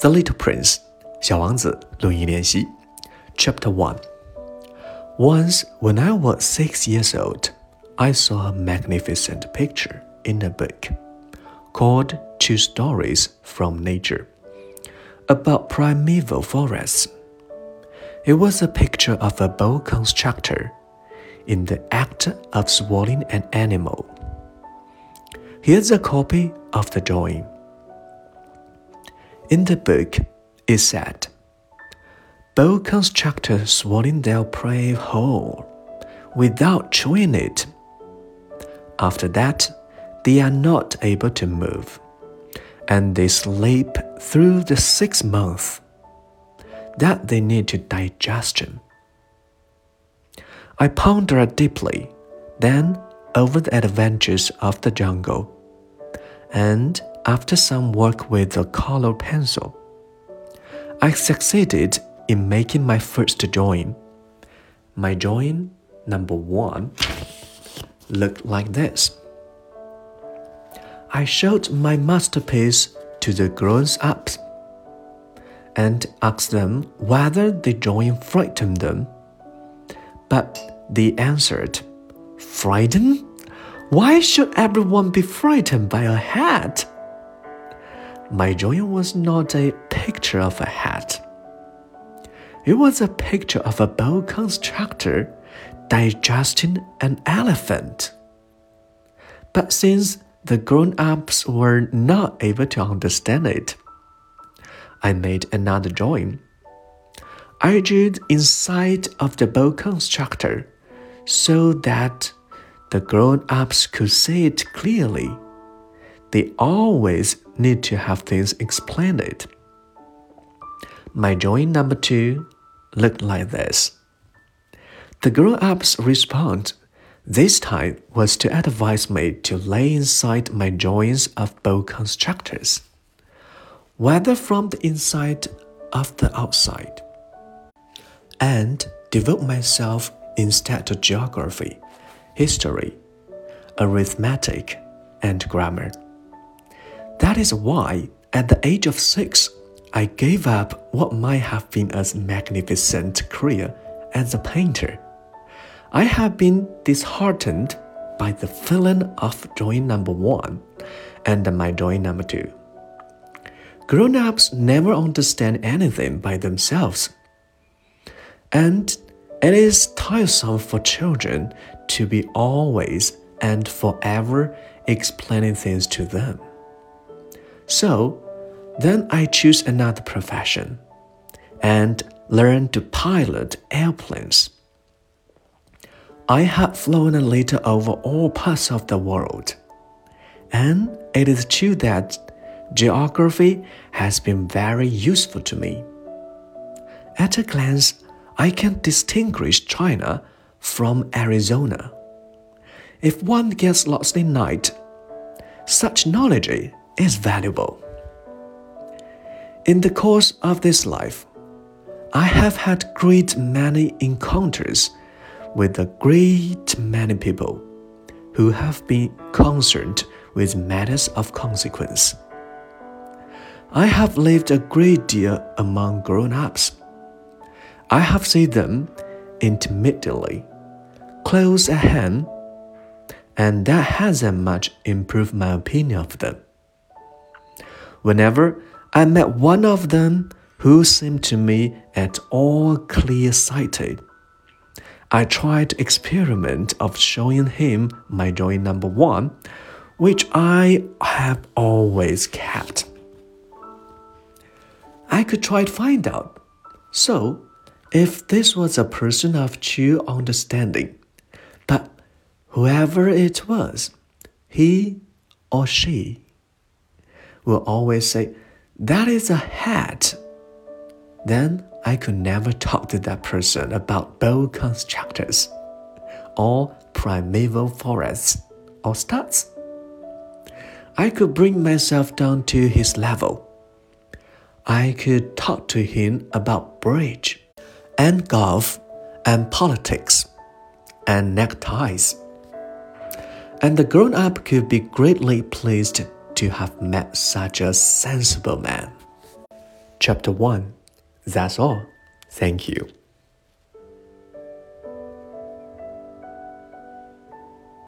《The Little Prince, 小王子，录音练习，Chapter One. Once, when I was six years old, I saw a magnificent picture in a book called Two Stories from Nature about primeval forests. It was a picture of a boa constrictor in the act of swallowing an animal. Here's a copy of the drawing. In the book, it said, Boa constrictors swallowing their prey whole without chewing it. After that, they are not able to move, and they sleep through the six months that they need to digestion. I pondered deeply, then over the adventures of the jungle, and after some work with a color pencil, I succeeded in making my first drawing. My drawing number one looked like this. I showed my masterpiece to the grown ups and asked them whether the drawing frightened them. But they answered, Frightened? Why should everyone be frightened by a hat? My drawing was not a picture of a hat. It was a picture of a boa constrictor digesting an elephant. But since the grown ups were not able to understand it, I made another drawing. I drew inside of the boa constrictor so that the grown ups could see it clearly. They always need to have things explained. My drawing number two looked like this. The grown up's response this time was to advise me to lay inside my drawings of boa constrictors, whether from the inside of the outside, and devote myself instead to geography, history, arithmetic, and grammar. That is why, at the age of six, I gave up what might have been a magnificent career as a painter. I have been disheartened by the feeling of drawing number one and my drawing number two. Grown ups never understand anything by themselves. And it is tiresome for children to be always and forever explaining things to them. So, then I choose another profession and learn to pilot airplanes. I have flown a little over all parts of the world, and it is true that geography has been very useful to me. At a glance, I can distinguish China from Arizona. If one gets lost in night, such knowledge is valuable. In the course of this life, I have had great many encounters with a great many people who have been concerned with matters of consequence. I have lived a great deal among grown ups. I have seen them intimately, close at hand, and that hasn't much improved my opinion of them. Whenever I met one of them who seemed to me at all clear sighted, I tried experiment of showing him my drawing number one, which I have always kept. I could try to find out. So, if this was a person of true understanding, but whoever it was, he or she will always say, That is a hat. Then I could never talk to that person about boa constrictors, or primeval forests, or studs. I could bring myself down to his level. I could talk to him about bridge, and golf, and politics, and neckties. And the grown up could be greatly pleased to have met such a sensible man. Chapter 1 That's all. Thank you.